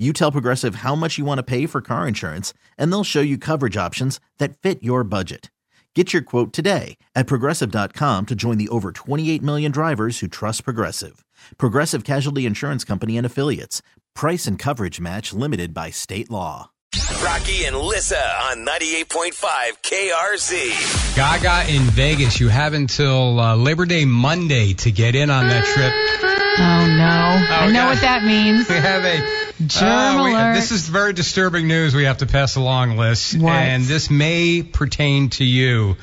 you tell Progressive how much you want to pay for car insurance, and they'll show you coverage options that fit your budget. Get your quote today at progressive.com to join the over 28 million drivers who trust Progressive. Progressive Casualty Insurance Company and Affiliates. Price and coverage match limited by state law. Rocky and Lissa on 98.5 KRZ. Gaga in Vegas. You have until uh, Labor Day Monday to get in on that trip. Oh no! I know what that means. We have a Germ uh, we- alert. this is very disturbing news we have to pass along, Liz. What? And this may pertain to you.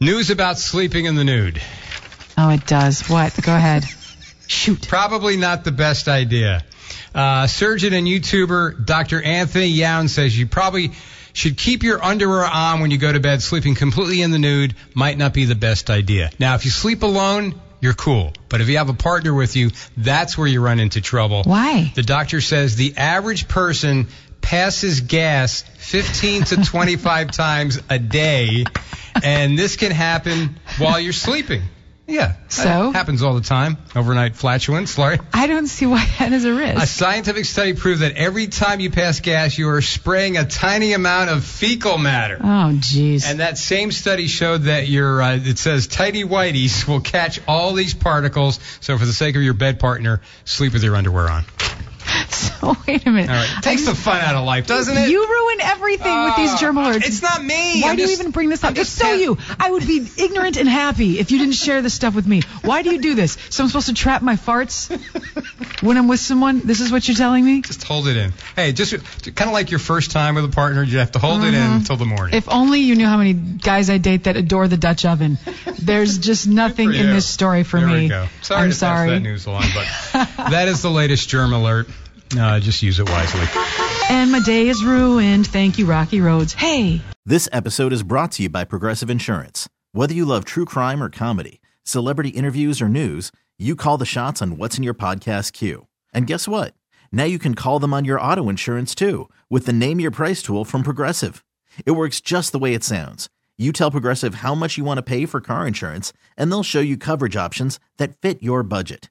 News about sleeping in the nude. Oh, it does. What? Go ahead. Shoot. Probably not the best idea. Uh, surgeon and YouTuber Dr. Anthony Youn says you probably should keep your underwear on when you go to bed. Sleeping completely in the nude might not be the best idea. Now, if you sleep alone, you're cool. But if you have a partner with you, that's where you run into trouble. Why? The doctor says the average person passes gas 15 to 25 times a day, and this can happen while you're sleeping. Yeah. So? That happens all the time. Overnight flatulence, Larry. I don't see why that is a risk. A scientific study proved that every time you pass gas, you are spraying a tiny amount of fecal matter. Oh, jeez. And that same study showed that your, uh, it says tidy whities will catch all these particles. So for the sake of your bed partner, sleep with your underwear on. So wait a minute. All right. Takes the fun out of life, doesn't it? You ruin everything with these germ Uh, alerts. It's not me. Why I'm do you even bring this up? It's just so you. I would be ignorant and happy if you didn't share this stuff with me. Why do you do this? So I'm supposed to trap my farts when I'm with someone? This is what you're telling me? Just hold it in. Hey, just kind of like your first time with a partner, you have to hold it in until the morning. Mm-hmm. If only you knew how many guys I date that adore the Dutch oven. There's just nothing in this story for there me. Sorry I'm sorry. that news along, but that is the latest germ alert. Uh, just use it wisely. And my day is ruined. Thank you, Rocky Roads. Hey. This episode is brought to you by Progressive Insurance. Whether you love true crime or comedy, celebrity interviews or news, you call the shots on what's in your podcast queue. And guess what? Now you can call them on your auto insurance too with the Name Your Price tool from Progressive. It works just the way it sounds. You tell Progressive how much you want to pay for car insurance, and they'll show you coverage options that fit your budget.